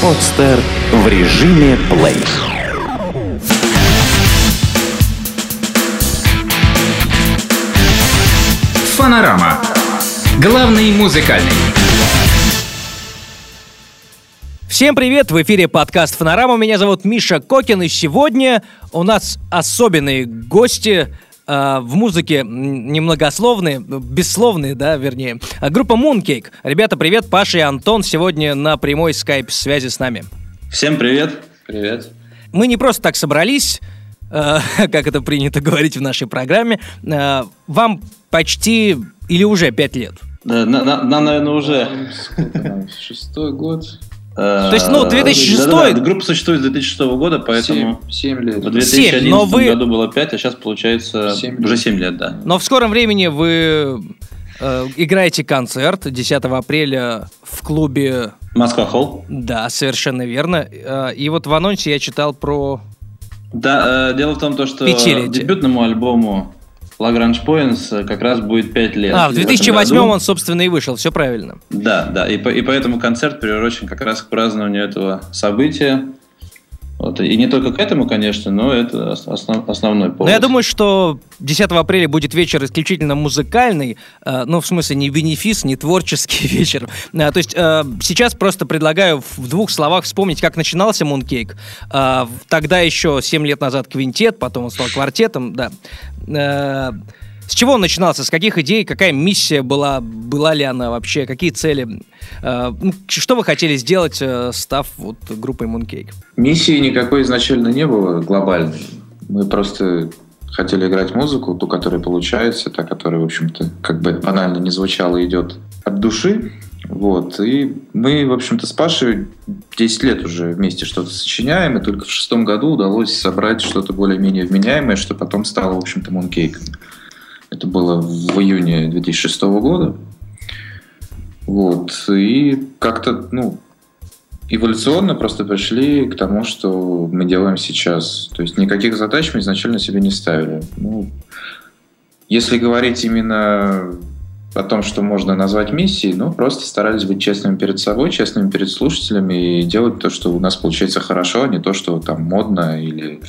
Подстер в режиме плей. Фанорама. Главный музыкальный. Всем привет! В эфире подкаст «Фонорама». Меня зовут Миша Кокин, и сегодня у нас особенные гости э, в музыке немногословные, бессловные, да, вернее. Группа Mooncake. Ребята, привет, Паша и Антон сегодня на прямой скайп-связи с нами. Всем привет! Привет! Мы не просто так собрались, э, как это принято говорить в нашей программе. Э, вам почти или уже пять лет? Да, на, на, нам, наверное, уже. Шестой год. То есть, ну, 2006 Да, да, да, группа существует с 2006 года, поэтому 7 лет. в 2011 Семь, но вы- году было 5, а сейчас получается Семь лет. уже 7 лет, да. Но в скором времени вы э, играете концерт 10 апреля в клубе Москва Холл. Да, совершенно верно. Э, И вот в анонсе я читал про... Да, э, дело в том, то, что Пятилетие. дебютному альбому Lagrange Points э, как раз будет 5 лет. А, в этом 2008 году. он, собственно, и вышел, все правильно. Да, да, и, по- и поэтому концерт приурочен как раз к празднованию этого события. Вот, и не только к этому, конечно, но это ос- основ- основной повод. Но я думаю, что 10 апреля будет вечер исключительно музыкальный, э, ну, в смысле, не бенефис, не творческий вечер. Э, То есть э, сейчас просто предлагаю в двух словах вспомнить, как начинался Mooncake. Э, Тогда еще 7 лет назад квинтет, потом он стал квартетом, да. Э, С чего он начинался? С каких идей? Какая миссия была? Была ли она вообще? Какие цели? Э, ну, Что вы хотели сделать, э, став вот группой Mooncake? Миссии никакой изначально не было глобальной. Мы просто хотели играть музыку, ту, которая получается, та, которая, в общем-то, как бы банально не звучала, идет от души. Вот. И мы, в общем-то, с Пашей 10 лет уже вместе что-то сочиняем, и только в шестом году удалось собрать что-то более-менее вменяемое, что потом стало, в общем-то, Mooncake. Это было в июне 2006 года. Вот. И как-то, ну, эволюционно просто пришли к тому, что мы делаем сейчас. То есть никаких задач мы изначально себе не ставили. Ну, если говорить именно о том, что можно назвать миссией, ну, просто старались быть честными перед собой, честными перед слушателями и делать то, что у нас получается хорошо, а не то, что там модно или,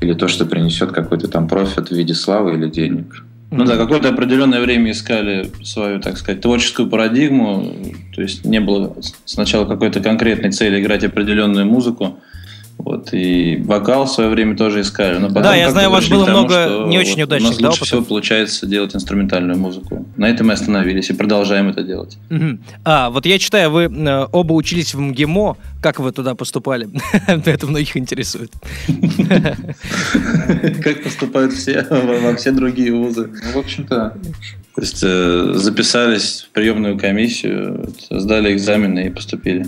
или то, что принесет какой-то там профит в виде славы или денег. Ну да, какое-то определенное время искали свою, так сказать, творческую парадигму. То есть не было сначала какой-то конкретной цели играть определенную музыку. Вот, и вокал в свое время тоже искали. Но потом Да, я знаю, у вас было тому, много не очень вот удачных, У нас да, лучше опытов? всего получается делать инструментальную музыку. На этом мы остановились и продолжаем это делать. Мгм. А, вот я читаю, вы э, оба учились в МГИМО. Как вы туда поступали? Это многих интересует. Как поступают все во все другие вузы. Ну, в общем-то, То есть э, записались в приемную комиссию, сдали экзамены и поступили.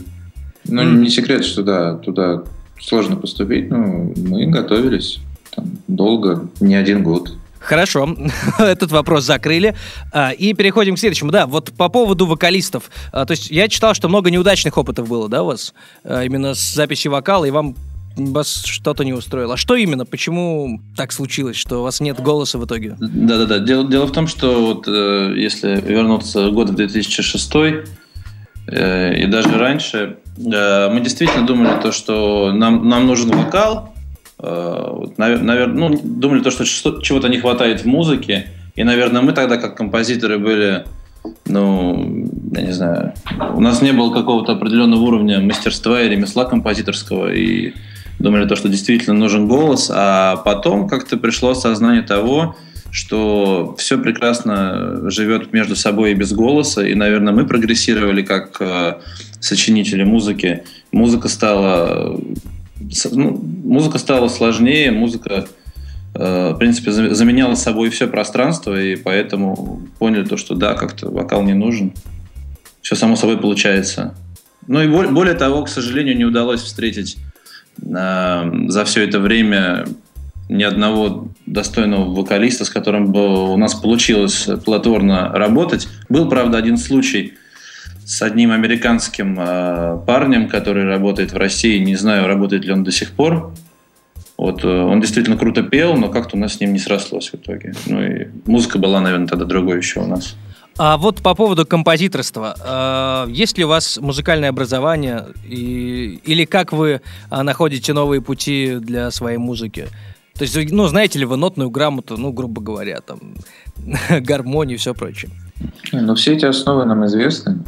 ну, не секрет, что да, туда сложно поступить, но мы готовились там, долго, не один год. Хорошо, этот вопрос закрыли. А, И переходим к следующему. Да, вот по поводу вокалистов. А, То есть я читал, что много неудачных опытов было, да, у вас? А, Именно с записью вокала, и вам вас что-то не устроило. А что именно? Почему так случилось, что у вас нет голоса в итоге? Да-да-да. Дело, дело в том, что вот э, если вернуться год в 2006 э, и даже раньше, мы действительно думали то, что нам, нам нужен вокал. Э, наверное, ну, думали то, что- чего-то не хватает в музыке. И, наверное, мы тогда как композиторы были, ну, я не знаю, у нас не было какого-то определенного уровня мастерства и ремесла композиторского. И думали то, что действительно нужен голос, а потом как-то пришло осознание того, что все прекрасно живет между собой и без голоса, и, наверное, мы прогрессировали как э, сочинители музыки. Музыка стала, ну, музыка стала сложнее, музыка, э, в принципе, за- заменяла собой все пространство, и поэтому поняли то, что да, как-то вокал не нужен. Все само собой получается. Ну и бо- более того, к сожалению, не удалось встретить э, за все это время ни одного достойного вокалиста, с которым бы у нас получилось платформно работать. Был, правда, один случай с одним американским э, парнем, который работает в России. Не знаю, работает ли он до сих пор. Вот, э, он действительно круто пел, но как-то у нас с ним не срослось в итоге. Ну и музыка была, наверное, тогда другой еще у нас. А вот по поводу композиторства. э, Есть ли у вас музыкальное образование? И, или как вы а, находите новые пути для своей музыки? То есть, ну, знаете ли вы нотную грамоту, ну, грубо говоря, там, гармонию и все прочее? Ну, все эти основы нам известны.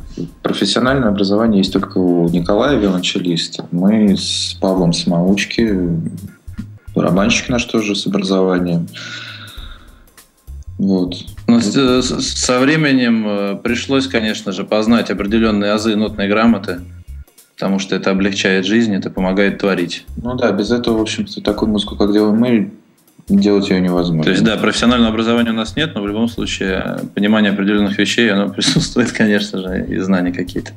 Профессиональное образование есть только у Николая Виолончелиста. Мы с Павлом Самоучки, барабанщик наш тоже с образованием. Вот. Ну, с- с- со временем э, пришлось, конечно же, познать определенные азы нотной грамоты, потому что это облегчает жизнь, это помогает творить. Ну да, без этого, в общем-то, такую музыку, как делаем мы, делать ее невозможно. То есть, да, профессионального образования у нас нет, но в любом случае э, понимание определенных вещей, оно присутствует, конечно же, и знания какие-то.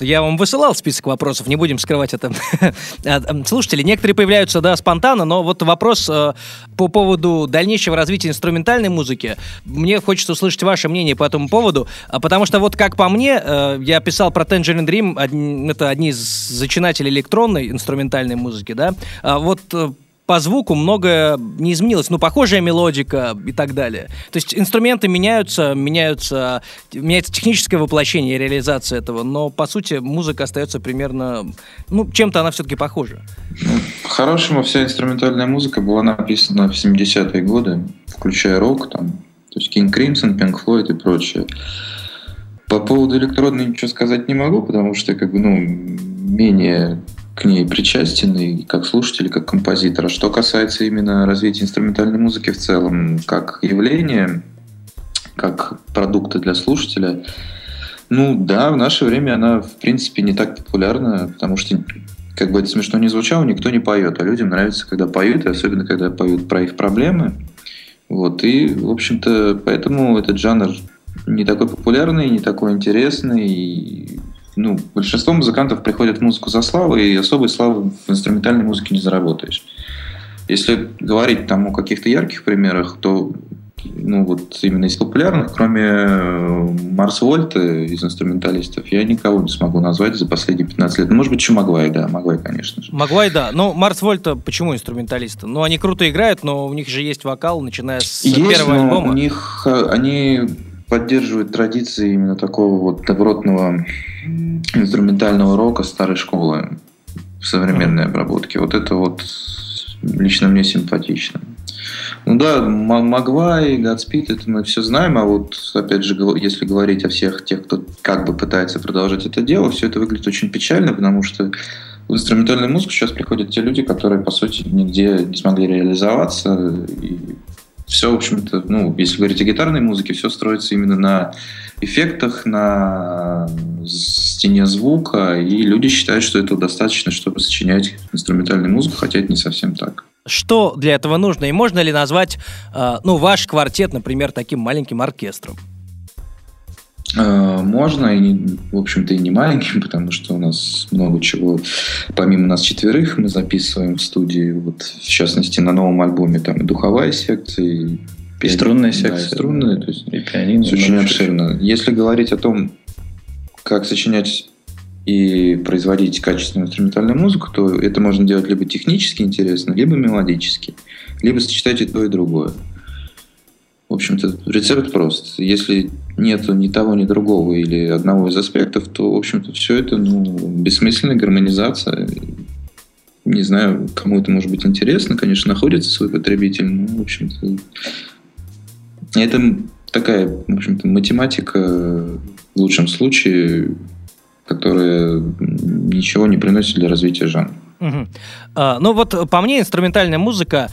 Я вам высылал список вопросов, не будем скрывать это. А, Слушатели, некоторые появляются, да, спонтанно, но вот вопрос э, по поводу дальнейшего развития инструментальной музыки. Мне хочется услышать ваше мнение по этому поводу, а потому что вот как по мне, э, я писал про Tangerine Dream, это одни из зачинателей электронной инструментальной музыки, да, А вот по звуку многое не изменилось, ну, похожая мелодика и так далее. То есть инструменты меняются, меняются, меняется техническое воплощение и реализация этого, но, по сути, музыка остается примерно, ну, чем-то она все-таки похожа. По-хорошему, вся инструментальная музыка была написана в 70-е годы, включая рок, там, то есть King Crimson, Pink Floyd и прочее. По поводу электронной ничего сказать не могу, потому что как бы, ну, менее к ней причастен и как слушатель, и как композитор. А что касается именно развития инструментальной музыки в целом, как явления, как продукта для слушателя, ну да, в наше время она, в принципе, не так популярна, потому что как бы это смешно не звучало, никто не поет, а людям нравится, когда поют, и особенно, когда поют про их проблемы. Вот, и, в общем-то, поэтому этот жанр не такой популярный, не такой интересный. И, ну, большинство музыкантов приходят в музыку за славой, и особой славы в инструментальной музыке не заработаешь. Если говорить там о каких-то ярких примерах, то ну вот именно из популярных, кроме э, Марс Вольта из инструменталистов, я никого не смогу назвать за последние 15 лет. Ну, может быть, еще Магвай, да, Магвай, конечно же. Магвай, да. Ну, Марс Вольта, почему инструменталисты? Ну, они круто играют, но у них же есть вокал, начиная с Есть, первого но альбома. у них э, они поддерживают традиции именно такого вот добротного инструментального рока старой школы в современной обработке. Вот это вот лично мне симпатично. Ну да, М- Магвай, Годспит, это мы все знаем, а вот, опять же, если говорить о всех тех, кто как бы пытается продолжать это дело, все это выглядит очень печально, потому что в инструментальную музыку сейчас приходят те люди, которые, по сути, нигде не смогли реализоваться. И все, в общем-то, ну, если говорить о гитарной музыке, все строится именно на эффектах, на стене звука, и люди считают, что этого достаточно, чтобы сочинять инструментальную музыку, хотя это не совсем так. Что для этого нужно? И можно ли назвать, э, ну, ваш квартет, например, таким маленьким оркестром? Э, Можно, и, в общем-то, и не маленьким, потому что у нас много чего. Помимо нас четверых мы записываем в студии, вот, в частности, на новом альбоме там и духовая секция, и, И струнная да, и секция. струнная, то есть И пианино. И очень обширно. Если говорить о том, как сочинять и производить качественную инструментальную музыку, то это можно делать либо технически интересно, либо мелодически, либо сочетать и то, и другое. В общем-то, рецепт прост. Если нету ни того, ни другого или одного из аспектов, то, в общем-то, все это ну, бессмысленная гармонизация. Не знаю, кому это может быть интересно. Конечно, находится свой потребитель, но, в общем-то, это такая, в общем-то, математика в лучшем случае, которая ничего не приносит для развития жанра. Мгм. А, ну вот по мне инструментальная музыка,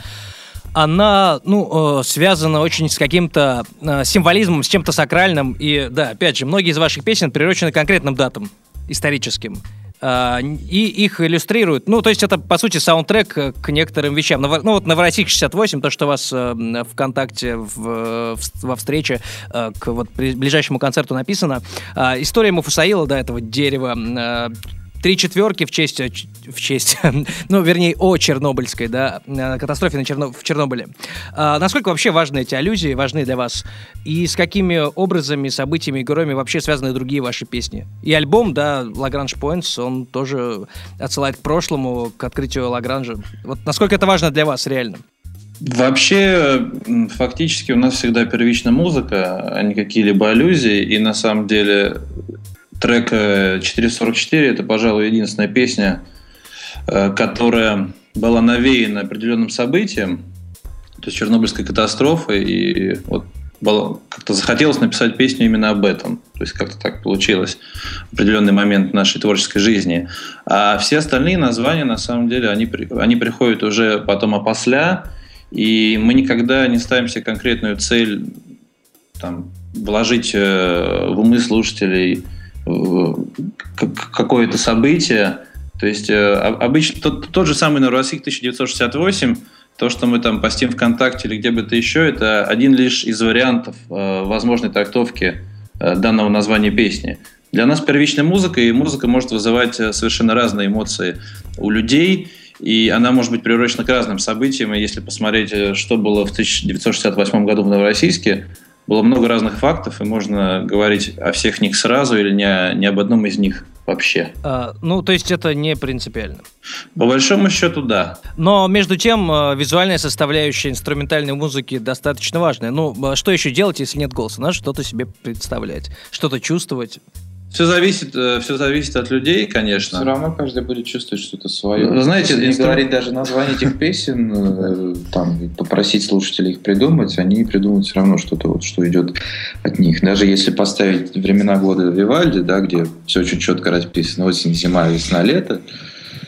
она, ну, э, связана очень с каким-то э, символизмом, с чем-то сакральным. И да, опять же, многие из ваших песен приурочены конкретным датам историческим. А, и их иллюстрируют. Ну, то есть это, по сути, саундтрек к некоторым вещам. Ну, вот «Новороссийск 68», то, что у вас э, ВКонтакте в, в- во встрече э, к вот ближайшему концерту написано. А, История Муфусаила, да, этого дерева, Три четверки в честь, э, в честь, ну, вернее, о Чернобыльской, да, э, катастрофе на Черно- в Чернобыле. А насколько вообще важны эти аллюзии, важны для вас? И с какими образами, событиями героями вообще связаны другие ваши песни? И альбом, да, Лагранж Points, он тоже отсылает к прошлому, к открытию Лагранжа. Вот насколько это важно для вас реально? Вообще, фактически у нас всегда первичная музыка, а не какие-либо аллюзии. И на самом деле трек 444 это, пожалуй, единственная песня, э, которая была навеяна определенным событием, то есть Чернобыльской катастрофой, и вот как-то захотелось написать песню именно об этом. То есть как-то так получилось в определенный момент нашей творческой жизни. А все остальные названия, на самом деле, они, они приходят уже потом опосля, и мы никогда не ставим себе конкретную цель там, вложить э, в умы слушателей какое-то событие. То есть э, обычно тот, тот же самый Новороссийск 1968 то, что мы там постим ВКонтакте или где бы то еще, это один лишь из вариантов э, возможной трактовки э, данного названия песни. Для нас первичная музыка, и музыка может вызывать э, совершенно разные эмоции у людей, и она может быть приурочена к разным событиям. И если посмотреть, э, что было в 1968 году в Новороссийске, было много разных фактов, и можно говорить о всех них сразу или не, не об одном из них вообще. А, ну, то есть это не принципиально. По большому счету, да. Но между тем, э, визуальная составляющая инструментальной музыки достаточно важная. Ну, а что еще делать, если нет голоса? Надо что-то себе представлять, что-то чувствовать. Все зависит, э, все зависит от людей, конечно. Все равно каждый будет чувствовать что-то свое. Вы знаете, Если инстру... не говорить даже название этих песен, э, там, попросить слушателей их придумать, они придумают все равно что-то, вот, что идет от них. Даже если поставить времена года Вивальди, да, где все очень четко расписано, осень, зима, весна, лето,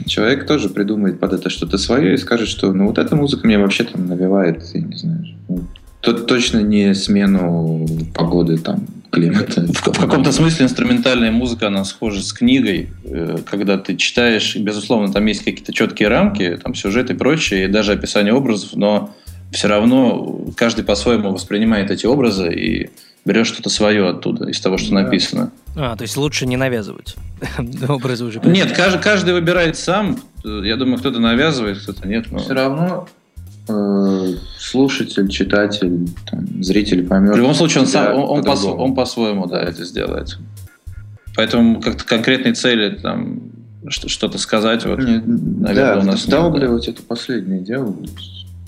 человек тоже придумает под это что-то свое и скажет, что ну вот эта музыка мне вообще там навевает, я не знаю, ну, точно не смену погоды там климата. В, в каком-то смысле инструментальная музыка, она схожа с книгой, э, когда ты читаешь, безусловно, там есть какие-то четкие рамки, там сюжет и прочее, и даже описание образов, но все равно каждый по-своему воспринимает эти образы и берешь что-то свое оттуда, из того, что да. написано. А, то есть лучше не навязывать образы уже. Нет, каждый, каждый выбирает сам. Я думаю, кто-то навязывает, кто-то нет. Но... Все равно Э, слушатель, читатель, там, зритель поймет. В любом случае, он, сам, он, он, по, он по-своему да, это сделает. Поэтому как-то конкретной цели там что-то сказать, вот, нет, наверное, да, у нас вдалбливать это последнее дело.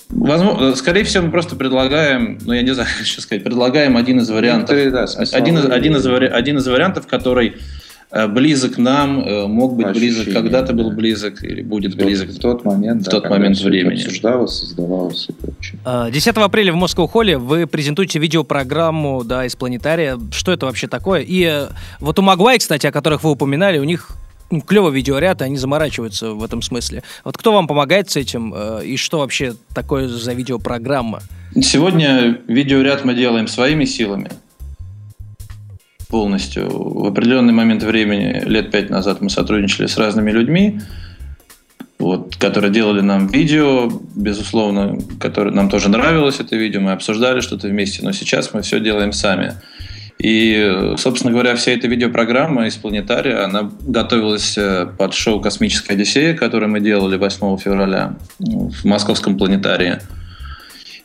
Возможно, скорее всего, мы просто предлагаем, ну я не знаю, что сказать, предлагаем один из вариантов. Да, один, из, один, из, один из вариантов, который Э, близок нам, э, мог быть Ощущение, близок, когда-то был близок или будет в близок в тот момент, в тот да, момент времени. Обсуждалось, создавалось и прочее. 10 апреля в Москва Холле вы презентуете видеопрограмму да, из планетария. Что это вообще такое? И э, вот у Магвай, кстати, о которых вы упоминали, у них ну, клевый видеоряд, и они заморачиваются в этом смысле. Вот кто вам помогает с этим, и что вообще такое за видеопрограмма? Сегодня видеоряд мы делаем своими силами полностью. В определенный момент времени, лет пять назад, мы сотрудничали с разными людьми, вот, которые делали нам видео, безусловно, которое нам тоже нравилось это видео, мы обсуждали что-то вместе, но сейчас мы все делаем сами. И, собственно говоря, вся эта видеопрограмма из планетария, она готовилась э, под шоу «Космическая Одиссея», которое мы делали 8 февраля в московском планетарии.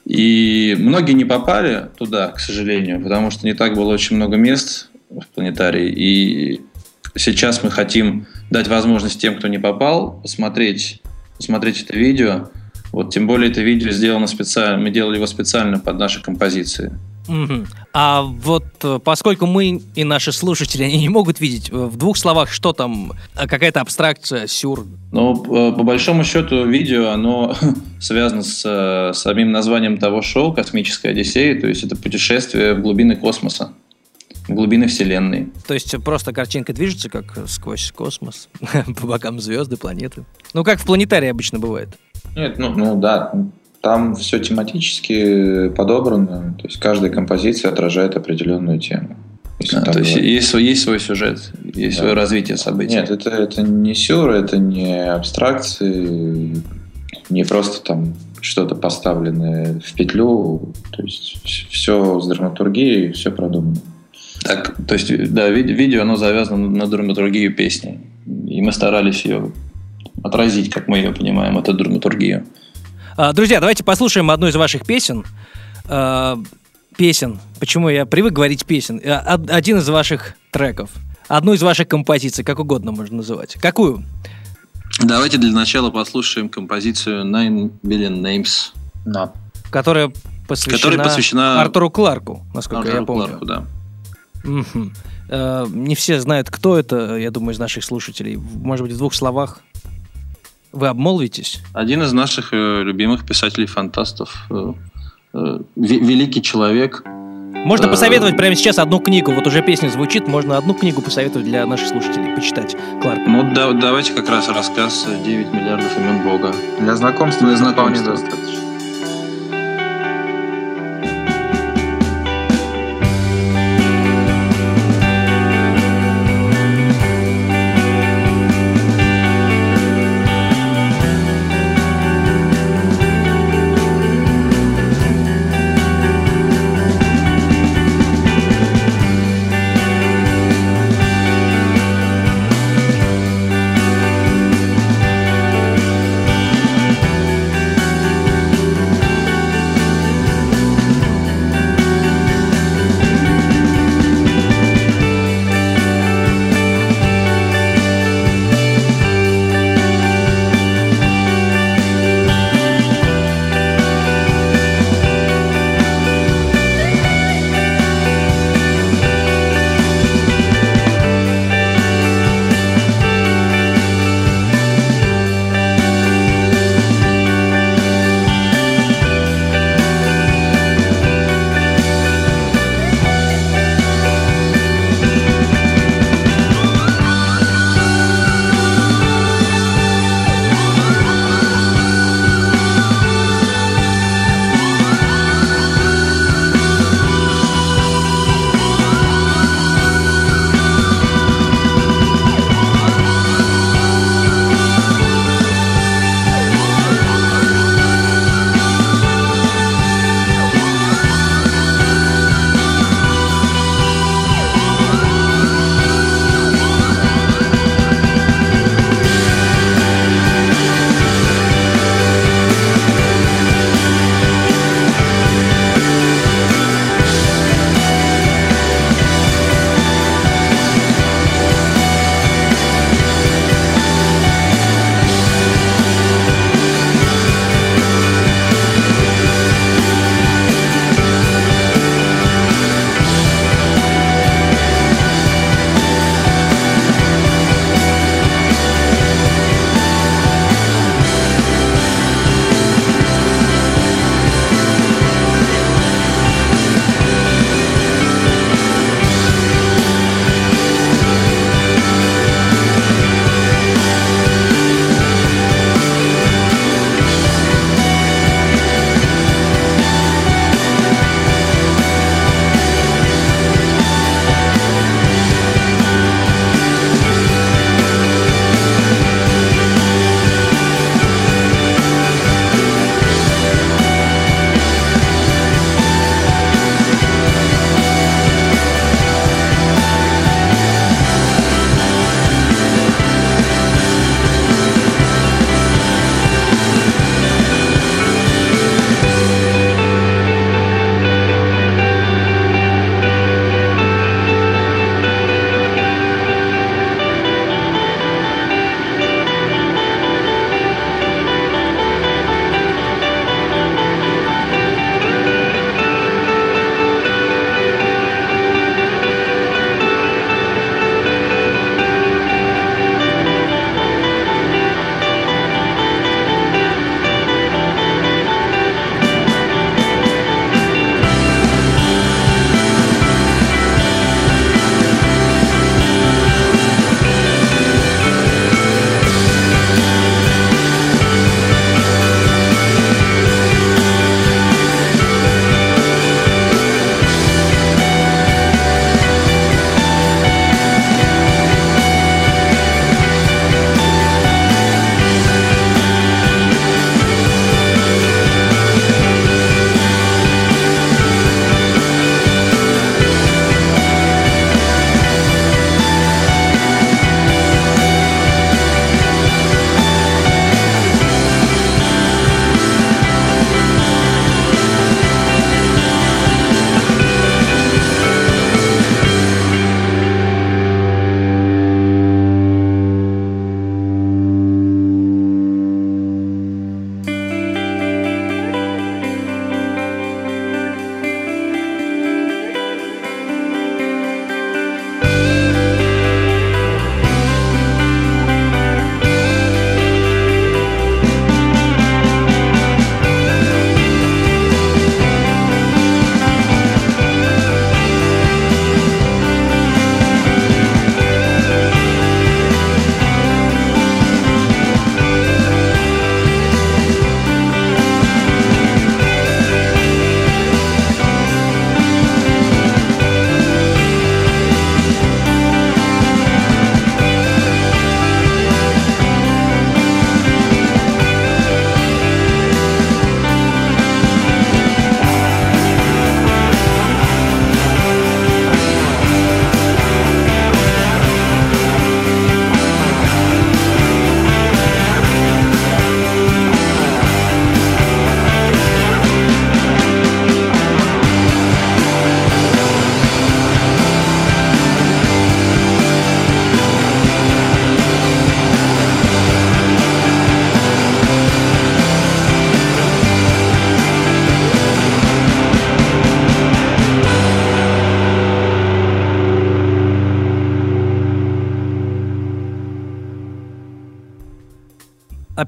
И многие не попали туда, к сожалению, потому что не так было очень много мест в планетарии. И сейчас мы хотим дать возможность тем, кто не попал, посмотреть, посмотреть это видео. Вот, тем более это видео сделано специально, мы делали его специально под наши композиции. Угу. А вот э, поскольку мы и наши слушатели, они не могут видеть, э, в двух словах, что там, э, какая-то абстракция, сюр? Ну, по большому счету, видео, оно связано с самим названием того шоу «Космическая Одиссея», то есть это путешествие в глубины космоса глубины Вселенной. То есть просто картинка движется, как сквозь космос, по бокам звезды, планеты. Ну, как в планетарии обычно бывает. Нет, ну, ну да, там все тематически подобрано, то есть каждая композиция отражает определенную тему. А, то есть есть, свой, есть свой сюжет, есть да. свое развитие событий. Нет, это, это не сюр, это не абстракции, не просто там что-то поставленное в петлю. То есть все с драматургией, все продумано. Так, то есть, да, видео, оно завязано на драматургию песни. И мы старались ее отразить, как мы ее понимаем, эту драматургию. А, друзья, давайте послушаем одну из ваших песен. А, песен. Почему я привык говорить песен? А, один из ваших треков. Одну из ваших композиций, как угодно можно называть. Какую? Давайте для начала послушаем композицию Nine Billion Names. На. Которая посвящена, Которая посвящена Артуру Кларку, насколько Артуру я помню. Кларку, да. Э, Не все знают, кто это, я думаю, из наших слушателей. Может быть, в двух словах вы обмолвитесь? Один из наших э, любимых писателей-фантастов. э, э, ве- великий человек. Можно посоветовать прямо сейчас одну книгу. Вот уже песня звучит, можно одну книгу посоветовать для наших слушателей почитать. Кларка. Ну, да- давайте как раз рассказ «9 миллиардов имен Бога». Для знакомства Для вполне знакомства. достаточно.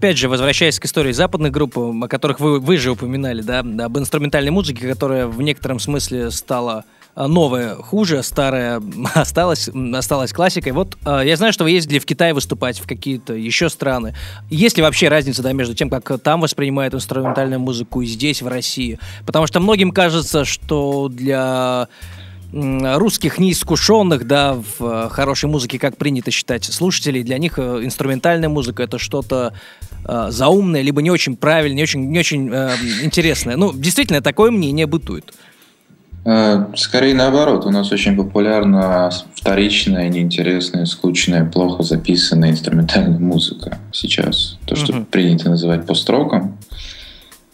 Опять же, возвращаясь к истории западных групп, о которых вы, вы же упоминали, да, об инструментальной музыке, которая в некотором смысле стала а, новое хуже, старое осталось, осталось классикой. Вот э, я знаю, что вы ездили в Китай выступать, в какие-то еще страны. Есть ли вообще разница да, между тем, как там воспринимают инструментальную музыку и здесь, в России? Потому что многим кажется, что для русских неискушенных, да, в э, хорошей музыке, как принято считать слушателей, для них э, инструментальная музыка это что-то э, заумное, либо не очень правильное, не очень, не очень э, интересное. Ну, действительно, такое мнение бытует. Э, скорее наоборот, у нас очень популярна вторичная, неинтересная, скучная, плохо записанная инструментальная музыка сейчас. То, что uh-huh. принято называть построком.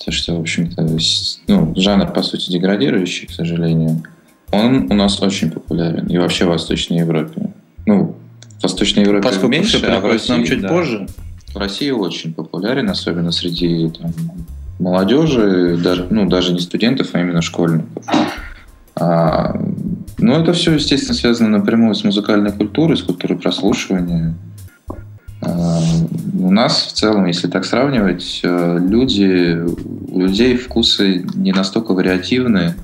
То, что, в общем-то, ну, жанр, по сути, деградирующий, к сожалению. Он у нас очень популярен. И вообще в Восточной Европе. Ну, в Восточной Европе Поскольку меньше, а в России, нам чуть да. позже. В России очень популярен, особенно среди там, молодежи, даже, ну, даже не студентов, а именно школьников. А, ну, это все, естественно, связано напрямую с музыкальной культурой, с культурой прослушивания. А, у нас в целом, если так сравнивать, э, люди, у людей вкусы не настолько вариативные,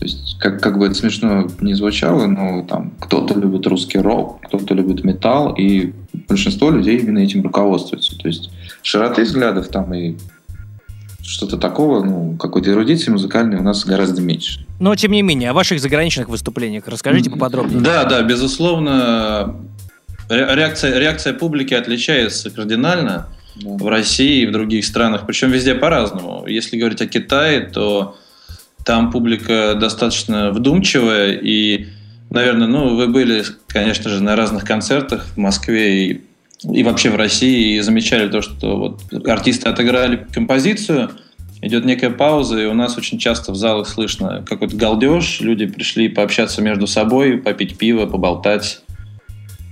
то есть, как, как бы это смешно не звучало, но там кто-то любит русский рок, кто-то любит металл, и большинство людей именно этим руководствуются. То есть широты взглядов там и что-то такого, ну, какой-то эрудиции музыкальной у нас гораздо меньше. Но, тем не менее, о ваших заграничных выступлениях расскажите поподробнее. Да, да, безусловно, реакция, реакция публики отличается кардинально да. в России и в других странах, причем везде по-разному. Если говорить о Китае, то там публика достаточно вдумчивая и, наверное, ну, вы были, конечно же, на разных концертах в Москве и, и вообще в России и замечали то, что вот артисты отыграли композицию, идет некая пауза, и у нас очень часто в залах слышно какой-то галдеж, люди пришли пообщаться между собой, попить пиво, поболтать.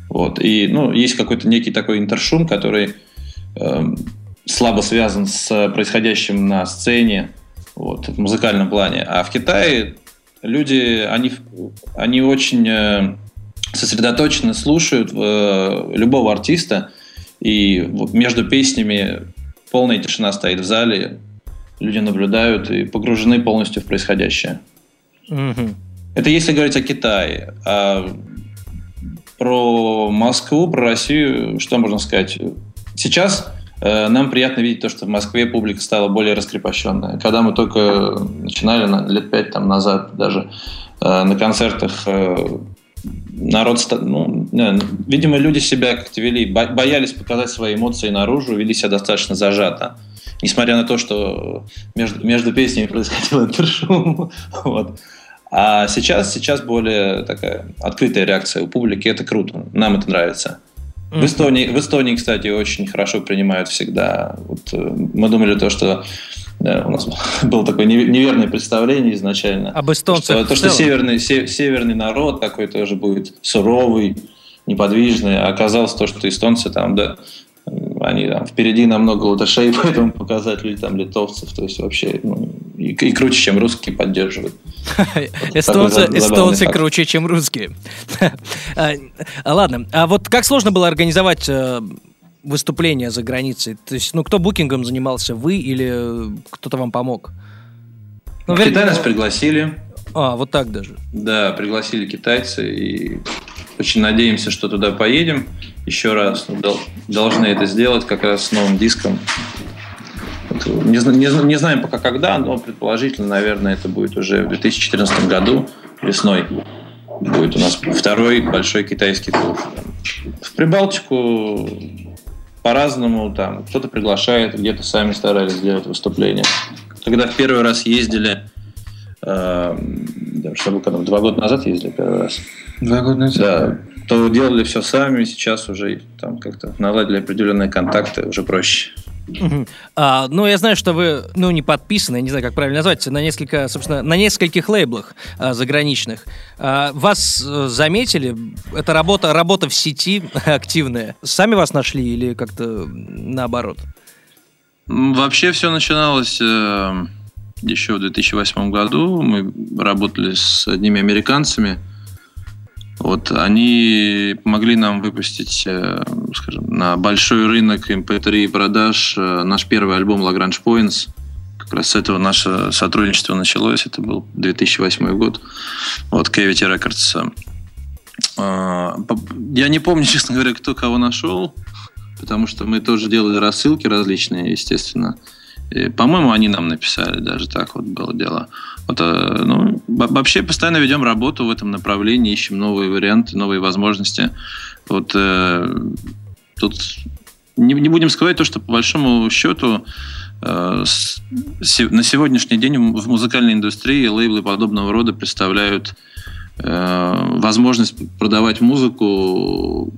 Вот. И ну, есть какой-то некий такой интершум, который э, слабо связан с происходящим на сцене, вот, в музыкальном плане. А в Китае люди, они, они очень э, сосредоточенно слушают э, любого артиста, и между песнями полная тишина стоит в зале, люди наблюдают и погружены полностью в происходящее. Угу. Это если говорить о Китае. А про Москву, про Россию, что можно сказать? Сейчас нам приятно видеть то, что в Москве публика стала более раскрепощенная. Когда мы только начинали лет пять там назад даже э, на концертах э, народ, ну, видимо, люди себя как-то вели, боялись показать свои эмоции наружу, вели себя достаточно зажато. Несмотря на то, что между, между песнями происходил интершум. вот. А сейчас, сейчас более такая открытая реакция у публики, это круто, нам это нравится. В Эстонии, в Эстонии, кстати, очень хорошо принимают всегда. Вот, э, мы думали то, что да, у нас было такое неверное представление изначально. Об эстонцах что, То, что северный, северный народ такой тоже будет суровый, неподвижный. А оказалось то, что эстонцы там, да, они там впереди намного латышей, поэтому показатели там литовцев, то есть вообще ну, и, и круче, чем русские поддерживают. Эстонцы, круче, чем русские. А, ладно, а вот как сложно было организовать э, выступление за границей? То есть, ну, кто букингом занимался, вы или кто-то вам помог? Ну, в Китай нас пригласили. А, вот так даже. Да, пригласили китайцы, и очень надеемся, что туда поедем еще раз. Должны это сделать как раз с новым диском. Не, не, не знаем пока когда, но предположительно, наверное, это будет уже в 2014 году, весной. Будет у нас второй большой китайский тур. В Прибалтику по-разному, там кто-то приглашает, где-то сами старались сделать выступление. Когда в первый раз ездили, э, чтобы когда два года назад ездили первый раз. Два года назад? Да, то делали все сами, сейчас уже там как-то наладили определенные контакты, уже проще. А, ну, я знаю, что вы, ну, не подписаны, не знаю, как правильно назвать, на несколько, собственно, на нескольких лейблах а, заграничных. А, вас а, заметили? Это работа, работа в сети активная. Сами вас нашли или как-то наоборот? Вообще все начиналось э, еще в 2008 году. Мы работали с одними американцами. Вот они помогли нам выпустить, э, скажем, на большой рынок MP3 продаж э, наш первый альбом Lagrange Points. Как раз с этого наше сотрудничество началось. Это был 2008 год. Вот Cavity Records. Э, я не помню, честно говоря, кто кого нашел, потому что мы тоже делали рассылки различные, естественно. И, по-моему, они нам написали, даже так вот было дело. Вот, э, ну, вообще постоянно ведем работу в этом направлении, ищем новые варианты, новые возможности. Вот э, тут не, не будем сказать то, что по большому счету э, на сегодняшний день в музыкальной индустрии лейблы подобного рода представляют э, возможность продавать музыку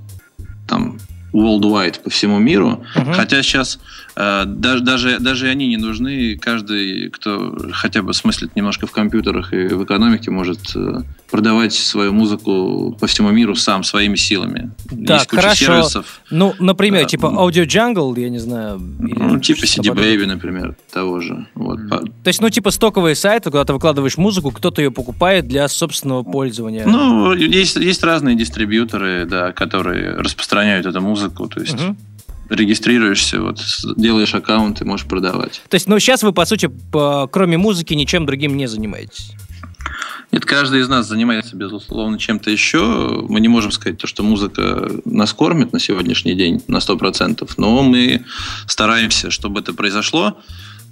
worldwide по всему миру. Uh-huh. Хотя сейчас э, даже, даже, даже они не нужны. Каждый, кто хотя бы смыслит немножко в компьютерах и в экономике, может э, продавать свою музыку по всему миру сам, своими силами. Так, Есть куча хорошо. сервисов. Ну, например, да. типа Audio Jungle, я не знаю. ну, типа CD Baby, например, того же. Вот. То есть, ну, типа стоковые сайты, куда ты выкладываешь музыку, кто-то ее покупает для собственного пользования. Ну, есть, есть разные дистрибьюторы, да, которые распространяют эту музыку, то есть... Угу регистрируешься, вот, делаешь аккаунт и можешь продавать. То есть, ну, сейчас вы, по сути, по, кроме музыки, ничем другим не занимаетесь? Нет, каждый из нас занимается, безусловно, чем-то еще. Мы не можем сказать, то, что музыка нас кормит на сегодняшний день на 100%, но мы стараемся, чтобы это произошло.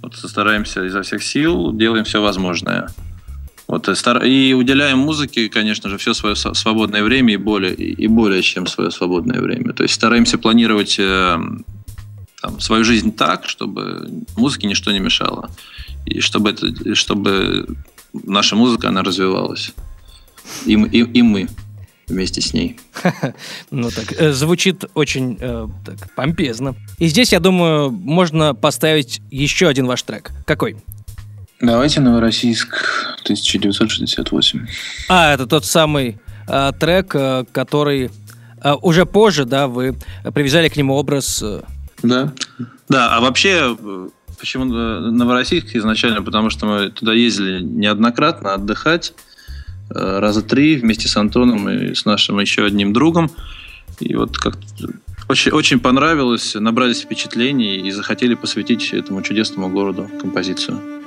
Вот стараемся изо всех сил, делаем все возможное. Вот, и уделяем музыке, конечно же, все свое свободное время и более, и более чем свое свободное время. То есть стараемся планировать э, там, свою жизнь так, чтобы музыке ничто не мешало. И чтобы, это, чтобы наша музыка, она развивалась. И, и, и мы вместе с ней. Ну так, э, звучит очень э, так, помпезно. И здесь, я думаю, можно поставить еще один ваш трек. Какой? Давайте Новороссийск 1968. А, это тот самый э, трек, э, который э, уже позже, да, вы привязали к нему образ... Э... Да. Да, а вообще э, Почему Новороссийск изначально? Потому что мы туда ездили неоднократно отдыхать. Э, раза три вместе с Антоном и с нашим еще одним другом. И вот как очень, очень понравилось, набрались впечатлений и захотели посвятить этому чудесному городу композицию.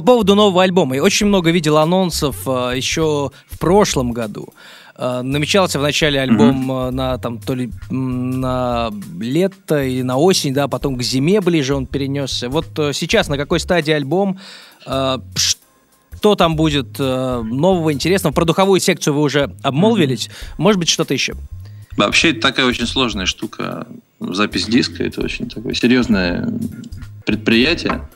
По поводу нового альбома. Я очень много видел анонсов э, еще в прошлом году. Э, намечался в начале альбом mm-hmm. на там то ли на лето или на осень, да, потом к зиме ближе он перенесся. Вот сейчас на какой стадии альбом? Что там будет нового, интересного? Про духовую секцию вы уже обмолвились. Mm-hmm. Может быть, что-то еще? Вообще, это такая очень сложная штука. Запись диска – это очень такое серьезное предприятие.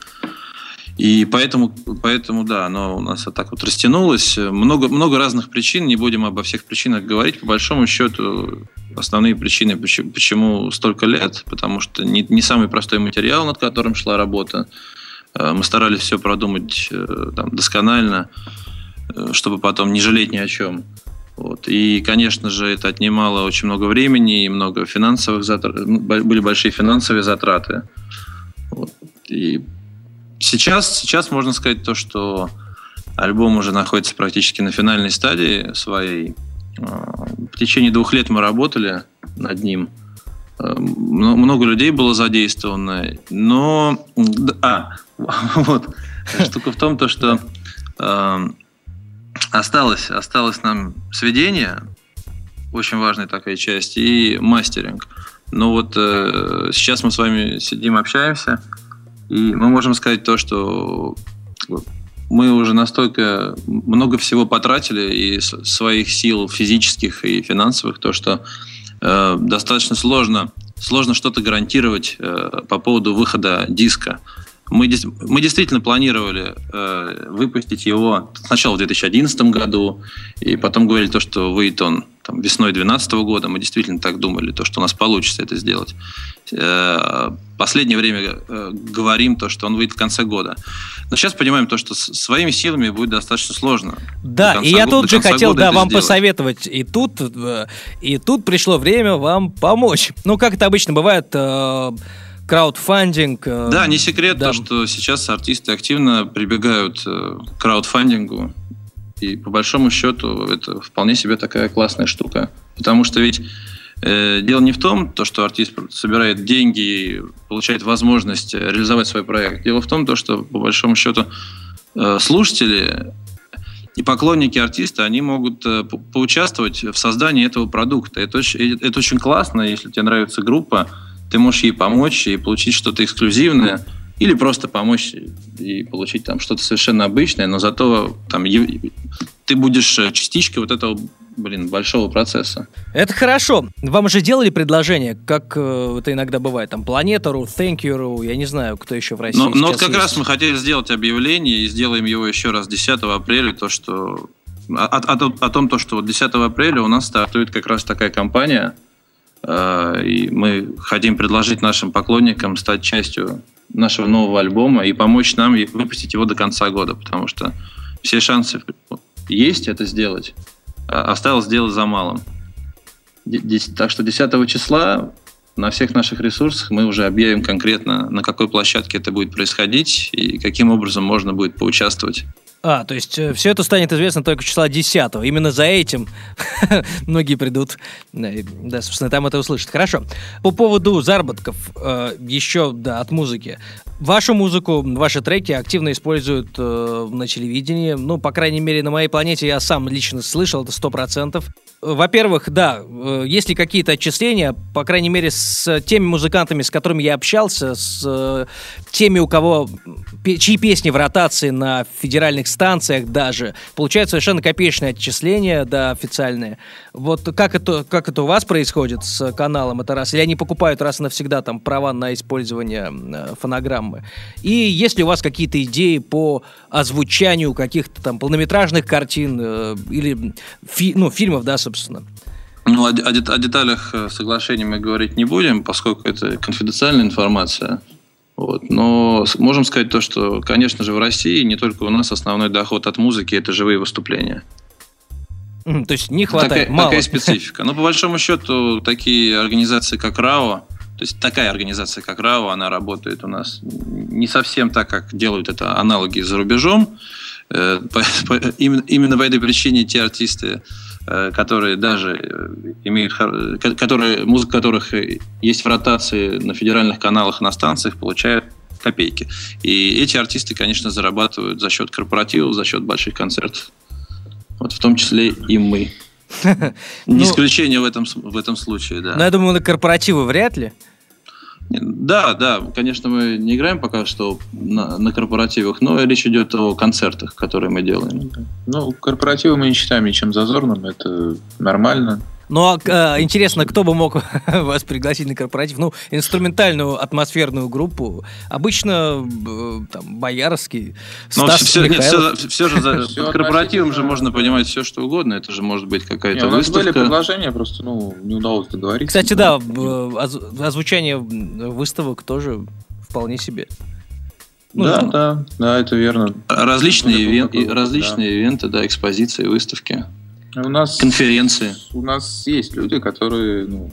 И поэтому, поэтому, да, оно у нас вот так вот растянулось. Много, много разных причин, не будем обо всех причинах говорить. По большому счету, основные причины, почему, почему столько лет, потому что не, не самый простой материал, над которым шла работа. Э, мы старались все продумать э, там, досконально, э, чтобы потом не жалеть ни о чем. Вот. И, конечно же, это отнимало очень много времени и много финансовых затрат, были большие финансовые затраты. Вот. И сейчас, сейчас можно сказать то, что альбом уже находится практически на финальной стадии своей. А, в течение двух лет мы работали над ним. А, много людей было задействовано. Но... А, вот. Штука в том, то, что а, осталось, осталось нам сведение, очень важная такая часть, и мастеринг. Но вот э, сейчас мы с вами сидим, общаемся, и мы можем сказать то, что мы уже настолько много всего потратили и своих сил физических и финансовых, то что э, достаточно сложно, сложно что-то гарантировать э, по поводу выхода диска. Мы, мы действительно планировали э, выпустить его сначала в 2011 году, и потом говорили то, что выйдет он там, весной 2012 года. Мы действительно так думали, то, что у нас получится это сделать. Э, последнее время э, говорим то, что он выйдет в конце года. Но сейчас понимаем то, что своими силами будет достаточно сложно. Да, и я тут же хотел да, вам сделать. посоветовать. И тут, э, и тут пришло время вам помочь. Ну, как это обычно бывает... Э, краудфандинг. Э, да, не секрет да. то, что сейчас артисты активно прибегают э, к краудфандингу. И по большому счету это вполне себе такая классная штука. Потому что ведь э, дело не в том, то, что артист собирает деньги и получает возможность реализовать свой проект. Дело в том, то, что по большому счету э, слушатели и поклонники артиста, они могут поучаствовать в создании этого продукта. Это очень, это очень классно, если тебе нравится группа, ты можешь ей помочь и получить что-то эксклюзивное, или просто помочь и получить там что-то совершенно обычное, но зато там ты будешь э, частичкой вот этого блин, большого процесса. Это хорошо. Вам уже делали предложение, как э, это иногда бывает, там, Планета.ру, Thank you.ru, я не знаю, кто еще в России Но, но вот как есть. раз мы хотели сделать объявление и сделаем его еще раз 10 апреля, то, что о, о, о, о том, то, что вот 10 апреля у нас стартует как раз такая компания, и мы хотим предложить нашим поклонникам стать частью нашего нового альбома и помочь нам выпустить его до конца года, потому что все шансы есть это сделать. А осталось сделать за малым. Так что 10 числа на всех наших ресурсах мы уже объявим конкретно, на какой площадке это будет происходить и каким образом можно будет поучаствовать. А, то есть э, все это станет известно только числа 10 Именно за этим многие придут. Да, собственно, там это услышат. Хорошо. По поводу заработков, э, еще, да, от музыки. Вашу музыку, ваши треки активно используют э, на телевидении. Ну, по крайней мере, на моей планете я сам лично слышал, это 100%. Во-первых, да, э, есть ли какие-то отчисления, по крайней мере, с теми музыкантами, с которыми я общался, с э, теми, у кого, чьи песни в ротации на федеральных станциях даже, получают совершенно копеечные отчисления, да, официальные. Вот как это, как это у вас происходит с каналом, это раз? Или они покупают раз и навсегда там права на использование э, фонограммы? И есть ли у вас какие-то идеи по озвучанию каких-то там полнометражных картин или фи, ну, фильмов, да, собственно, собственно. Ну, о, о, о деталях э, соглашения мы говорить не будем, поскольку это конфиденциальная информация. Вот. Но можем сказать то, что, конечно же, в России не только у нас основной доход от музыки – это живые выступления. То есть не хватает, такая, мало. Такая специфика. Но по большому счету такие организации, как РАО, то есть такая организация, как РАО, она работает у нас не совсем так, как делают это аналоги за рубежом. Э, именно по этой причине те артисты, которые даже э, имеют, которые, музыка которых есть в ротации на федеральных каналах, на станциях, получают копейки. И эти артисты, конечно, зарабатывают за счет корпоративов, за счет больших концертов. Вот в том числе и мы. Не Ну- исключение в этом, в этом случае, да. Ну, я думаю, на корпоративы вряд ли. Да, да, конечно, мы не играем пока что на, на корпоративах, но речь идет о концертах, которые мы делаем. Ну, корпоративы мы не считаем ничем зазорным, это нормально. Ну, а э, интересно, кто бы мог вас пригласить на корпоратив? Ну, инструментальную атмосферную группу. Обычно э, там Боярский, Но Стас все, Михайлов. же за, под корпоративом же можно понимать все, что угодно. Это же может быть какая-то у нас были выставка. предложения, просто ну, не удалось договориться. Кстати, да, оз- озвучание выставок тоже вполне себе. Ну, да, ну, да, да, это верно. Различные, Был ивен- такой и- опыт, различные ивенты, да, экспозиции, выставки, У нас конференции. У нас есть люди, которые ну,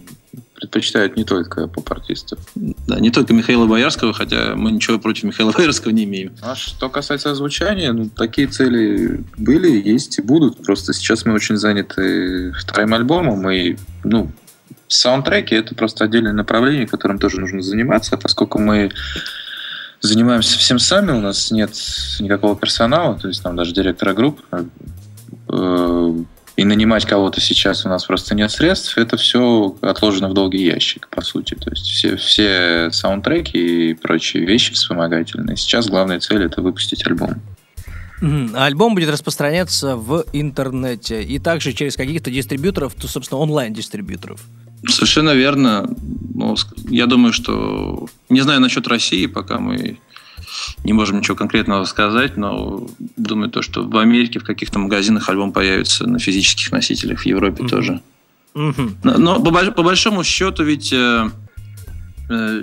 предпочитают не только поп-артистов. Да, не только Михаила Боярского, хотя мы ничего против Михаила Боярского не имеем. А что касается озвучания, ну, такие цели были, есть и будут. Просто сейчас мы очень заняты вторым альбомом, и ну, саундтреки — это просто отдельное направление, которым тоже нужно заниматься, поскольку мы занимаемся всем сами, у нас нет никакого персонала, то есть там даже директора групп, э, и нанимать кого-то сейчас у нас просто нет средств, это все отложено в долгий ящик, по сути. То есть все, все саундтреки и прочие вещи вспомогательные. Сейчас главная цель — это выпустить альбом. Альбом будет распространяться в интернете и также через каких-то дистрибьюторов, то, собственно, онлайн-дистрибьюторов. Совершенно верно. Ну, я думаю, что... Не знаю насчет России, пока мы не можем ничего конкретного сказать, но думаю, то, что в Америке в каких-то магазинах альбом появится на физических носителях, в Европе Мгм. тоже. Мгм. Но, но по, по большому счету ведь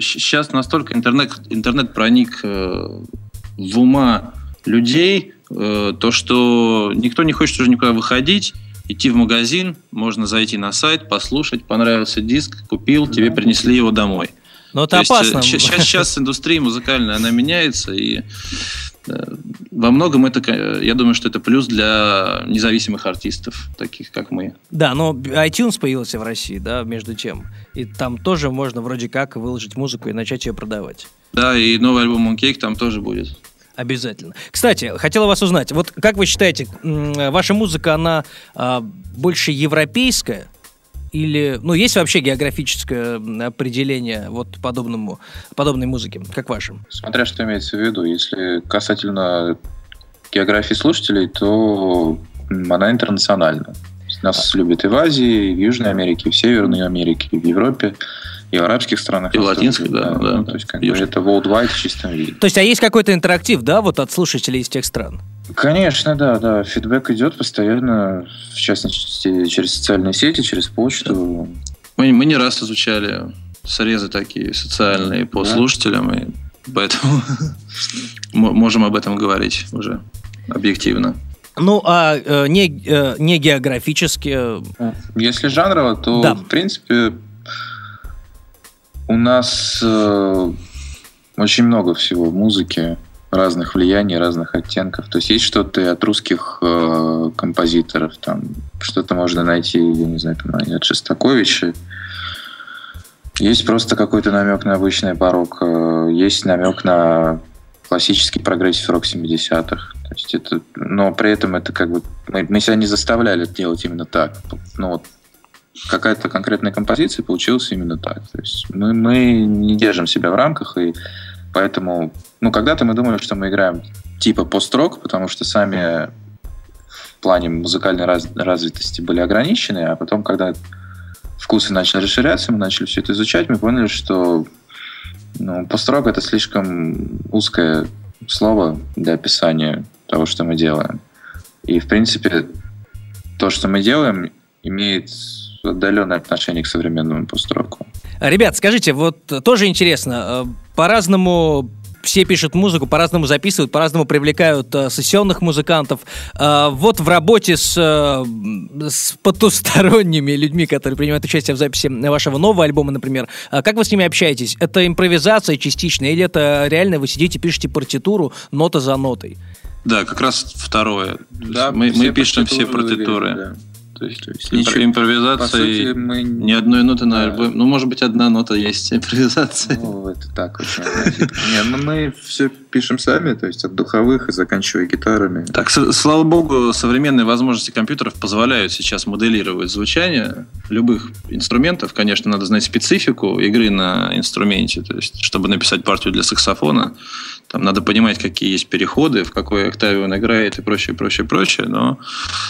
сейчас настолько интернет, интернет проник э, в ума людей, э, то что никто не хочет уже никуда выходить, идти в магазин, можно зайти на сайт, послушать, понравился диск, купил, тебе принесли его домой. Но это То опасно. э, ща- щас, сейчас индустрия музыкальная, она меняется, и э, во многом это, я думаю, что это плюс для независимых артистов, таких как мы. Да, но iTunes появился в России, да, между тем. И там тоже можно вроде как выложить музыку и начать ее продавать. Да, и новый альбом Mooncake там тоже будет. Обязательно. Кстати, хотела вас узнать, вот как вы считаете, ваша музыка, она а, больше европейская? Или, ну, есть вообще географическое определение вот подобному, подобной музыке, как вашим? Смотря что имеется в виду. Если касательно географии слушателей, то она интернациональна. Нас любят и в Азии, и в Южной Америке, и в Северной Америке, и в Европе, и в арабских странах. И в тоже, да, да. Ну, то есть, как бы, это worldwide в чистом виде. То есть, а есть какой-то интерактив, да, вот от слушателей из тех стран? Конечно, да, да. Фидбэк идет постоянно, в частности, через социальные сети, через почту. Мы, мы не раз изучали срезы такие социальные по Да. слушателям, и поэтому мо- можем об этом говорить уже объективно. Ну, а э, не, э, не географически, э, Если жанрово, то, Да. в принципе, у нас э, очень много всего музыки, разных влияний, разных оттенков. То есть есть что-то от русских э, композиторов, там что-то можно найти, я не знаю, там, от Шостаковича. Есть просто какой-то намек на обычный барокко, э, есть намек на классический прогрессив рок 70-х. То есть это, но при этом это как бы мы, мы себя не заставляли делать именно так. Ну вот какая-то конкретная композиция получилась именно так. То есть мы, мы не держим себя в рамках, и поэтому, ну, когда-то мы думали, что мы играем типа пост-рок, потому что сами в плане музыкальной раз- развитости были ограничены, а потом, когда вкусы начали расширяться, мы начали все это изучать, мы поняли, что ну, пост-рок это слишком узкое слово для описания того, что мы делаем. И, в принципе, то, что мы делаем, имеет отдаленное отношение к современному пост-року. Ребят, скажите, вот тоже интересно, э, по-разному все пишут музыку, по-разному записывают, по-разному привлекают э, сессионных музыкантов. Э, вот в работе с, э, с потусторонними людьми, которые принимают участие в записи вашего нового альбома, например, э, как вы с ними общаетесь? Это импровизация частичная или это реально вы сидите, пишете партитуру нота за нотой? Да, как раз второе. Да, мы, мы пишем все партитуры партитуры. выделены, да. То есть, то есть ничего импровизации, мы... ни одной ноты на альбоме. Ну, может быть, одна нота есть импровизация. Ну, это так очень. Не, ну мы все пишем сами, то есть от духовых и заканчивая гитарами. Так, слава богу, современные возможности компьютеров позволяют сейчас моделировать звучание любых инструментов. Конечно, надо знать специфику игры на инструменте, то есть, чтобы написать партию для саксофона, там надо понимать, какие есть переходы, в какой октаве он играет и прочее, прочее, прочее. Но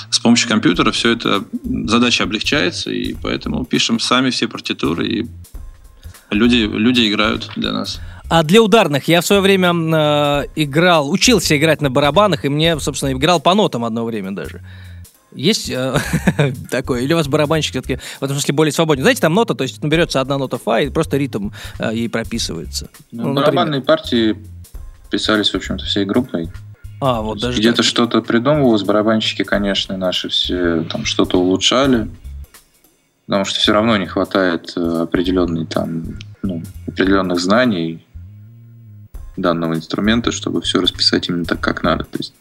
с помощью компьютера все это задача облегчается, и поэтому пишем сами все партитуры, и люди, люди играют для нас. А для ударных я в свое время э, играл, учился играть на барабанах, и мне, собственно, играл по нотам одно время даже. Есть э, такое? Или у вас барабанщик все-таки в этом смысле более свободен? Знаете, там нота, то есть наберется одна нота фа, и просто ритм э, ей прописывается. Ну, ну, барабанные партии писались, в общем-то, всей группой. А, вот даже Где-то что-то придумывалось, барабанщики, конечно, наши все там что-то улучшали, потому что все равно не хватает э, определенной там, ну, определенных знаний данного инструмента, чтобы все расписать именно так, как надо. То есть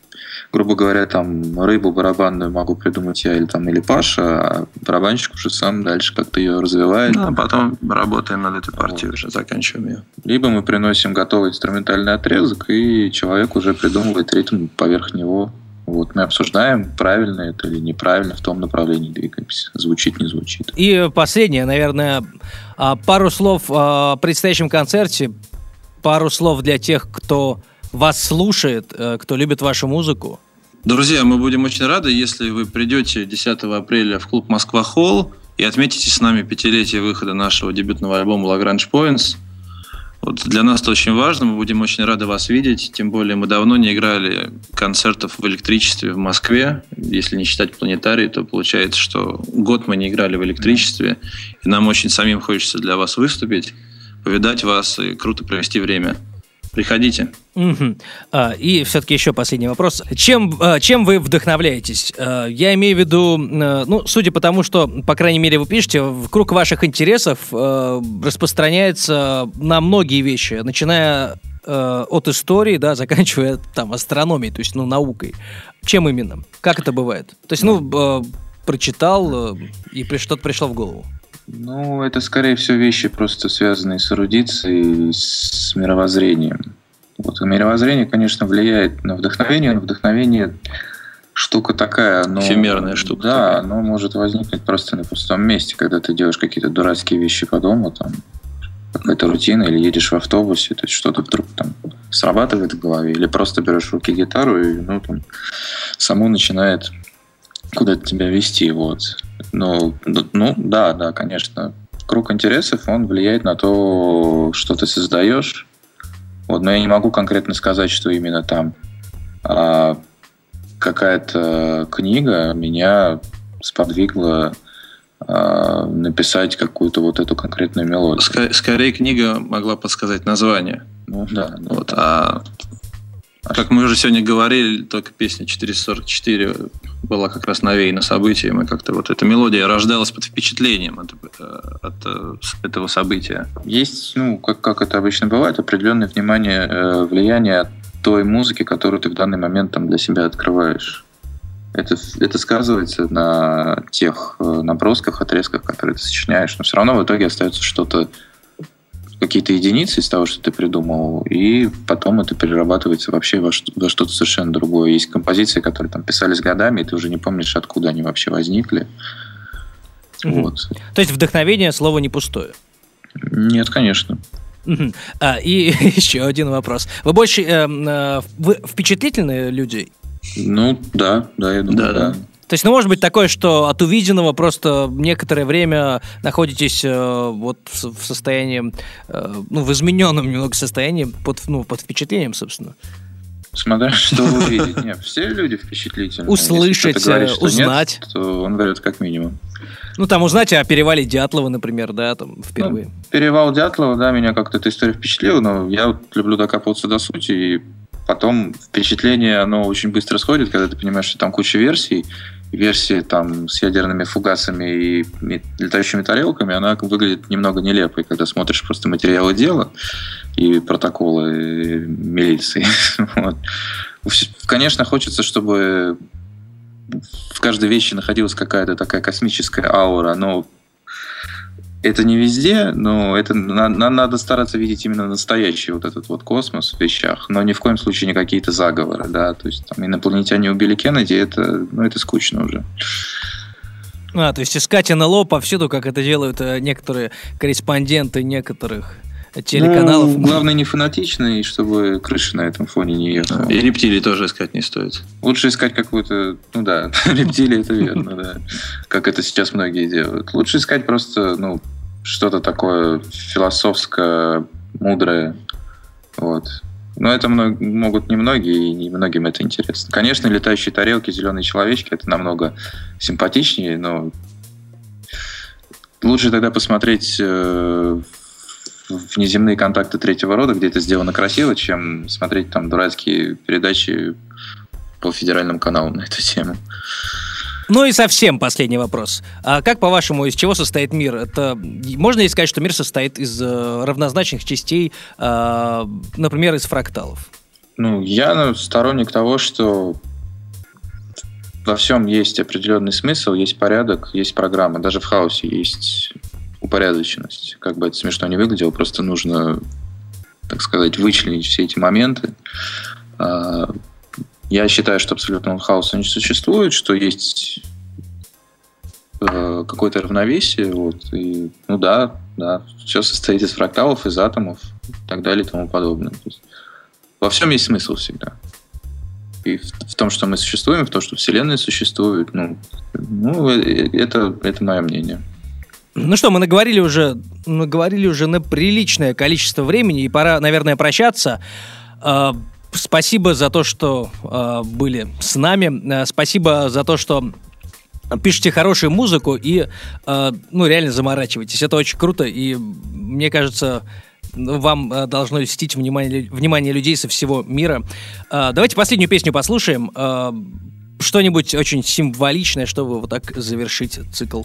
грубо говоря, там рыбу барабанную могу придумать я или там или Паша, а барабанщик уже сам дальше как-то ее развивает. Ну, а потом работаем над этой партией, вот. уже заканчиваем ее. Либо мы приносим готовый инструментальный отрезок, и человек уже придумывает ритм поверх него. Вот, мы обсуждаем, правильно это или неправильно, в том направлении двигаемся. Звучит, не звучит. И последнее, наверное, а, пару слов о предстоящем концерте, пару слов для тех, кто вас слушает, э, кто любит вашу музыку. Друзья, мы будем очень рады, если вы придете 10 апреля в клуб «Москва Холл» и отметите с нами пятилетие выхода нашего дебютного альбома «Lagrange Points». Вот для нас это очень важно, мы будем очень рады вас видеть, тем более мы давно не играли концертов в электричестве в Москве, если не считать планетарий, то получается, что год мы не играли в электричестве, и нам очень самим хочется для вас выступить, повидать вас и круто провести время. Приходите. Угу. И все-таки еще последний вопрос. Чем, а, чем вы вдохновляетесь? А, я имею в виду, ну, судя по тому, что, по крайней мере, вы пишете, в круг ваших интересов распространяется на многие вещи, начиная от истории, да, заканчивая там астрономией, то есть, ну, наукой. Чем именно? Как это бывает? То есть, ну, прочитал, и что-то пришло в голову. Ну, это, скорее всего, вещи просто связанные с эрудицией, с мировоззрением. Вот, мировоззрение, конечно, влияет на вдохновение, но вдохновение штука такая. Но, Эфемерная штука. Да, такая. оно может возникнуть просто на пустом месте, когда ты делаешь какие-то дурацкие вещи по дому, там, какая-то рутина, или едешь в автобусе, то есть что-то вдруг там срабатывает в голове, или просто берешь в руки гитару и, ну, там, само начинает куда-то тебя вести, вот. Ну, ну, да, да, конечно. Круг интересов, он влияет на то, что ты создаешь. Вот, но я не могу конкретно сказать, что именно там. А какая-то книга меня сподвигла а, написать какую-то вот эту конкретную мелодию. Ск- скорее книга могла подсказать название. Ну да. да вот, а как мы уже сегодня говорили, только песня 444 была как раз навеяна событием, и как-то вот эта мелодия рождалась под впечатлением от, э, от э, этого события. Есть, ну, как, как это обычно бывает, определенное внимание, э, влияние той музыки, которую ты в данный момент там для себя открываешь. Это, это сказывается на тех набросках, отрезках, которые ты сочиняешь, но все равно в итоге остается что-то какие-то единицы из того, что ты придумал, и потом это перерабатывается вообще во, что- во что-то совершенно другое. Есть композиции, которые там писались годами, и ты уже не помнишь, откуда они вообще возникли. Угу. Вот. То есть вдохновение слово не пустое? Нет, конечно. А, и еще один вопрос. Вы больше э, э, вы впечатлительные люди? Ну, да, да, я думаю, да. да. То есть, ну, может быть такое, что от увиденного просто некоторое время находитесь э, вот в состоянии, э, ну, в измененном немного состоянии, под, ну, под впечатлением, собственно. Смотря что увидеть. Нет, все люди впечатлительные. Услышать, говорит, узнать. Нет, то он говорит как минимум. Ну, там узнать о перевале Дятлова, например, да, там впервые. Ну, перевал Дятлова, да, меня как-то эта история впечатлила, но я вот люблю докапываться до сути, и потом впечатление, оно очень быстро сходит, когда ты понимаешь, что там куча версий, версия там с ядерными фугасами и летающими тарелками, она выглядит немного нелепой, когда смотришь просто материалы дела и протоколы милиции. вот. Конечно, хочется, чтобы в каждой вещи находилась какая-то такая космическая аура, но это не везде, но это на, на, надо стараться видеть именно настоящий вот этот вот космос в вещах, но ни в коем случае не какие-то заговоры, да, то есть там инопланетяне убили Кеннеди, это, ну, это скучно уже. А, то есть искать НЛО повсюду, как это делают э, некоторые корреспонденты некоторых телеканалов. Ну, главное не фанатично, и чтобы крыша на этом фоне не ехала. И рептилии тоже искать не стоит. Лучше искать какую-то, ну да, рептилии это верно, да. Как это сейчас многие делают. Лучше искать просто, ну, что-то такое философское, мудрое. Вот. Но это много, могут не многие, и не многим это интересно. Конечно, летающие тарелки, зеленые человечки это намного симпатичнее, но лучше тогда посмотреть э, внеземные контакты третьего рода, где это сделано красиво, чем смотреть там дурацкие передачи по федеральным каналам на эту тему. Ну и совсем последний вопрос. А как, по-вашему, из чего состоит мир? Это можно ли сказать, что мир состоит из э, равнозначных частей, э, например, из фракталов? Ну, я сторонник того, что во всем есть определенный смысл, есть порядок, есть программа. Даже в хаосе есть упорядоченность. Как бы это смешно не выглядело, просто нужно, так сказать, вычленить все эти моменты. А, я считаю, что абсолютного хаоса не существует, что есть э, какое-то равновесие. Вот, и, ну да, да, все состоит из фракталов, из атомов и так далее и тому подобное. То есть, во всем есть смысл всегда. И в, в том, что мы существуем, в том, что Вселенная существует, ну, ну э, это, это мое мнение. Ну что, мы наговорили уже, наговорили уже на приличное количество времени, и пора, наверное, прощаться. А, спасибо за то, что а, были с нами. А, спасибо за то, что пишите хорошую музыку и, ну, реально заморачивайтесь. Это очень круто, и мне кажется, вам должно льстить внимание, внимание людей со всего мира. Давайте последнюю песню послушаем. Что-нибудь очень символичное, чтобы вот так завершить цикл.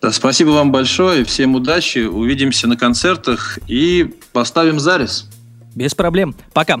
Да, спасибо вам большое, всем удачи, увидимся на концертах и поставим зарез. Без проблем. Пока.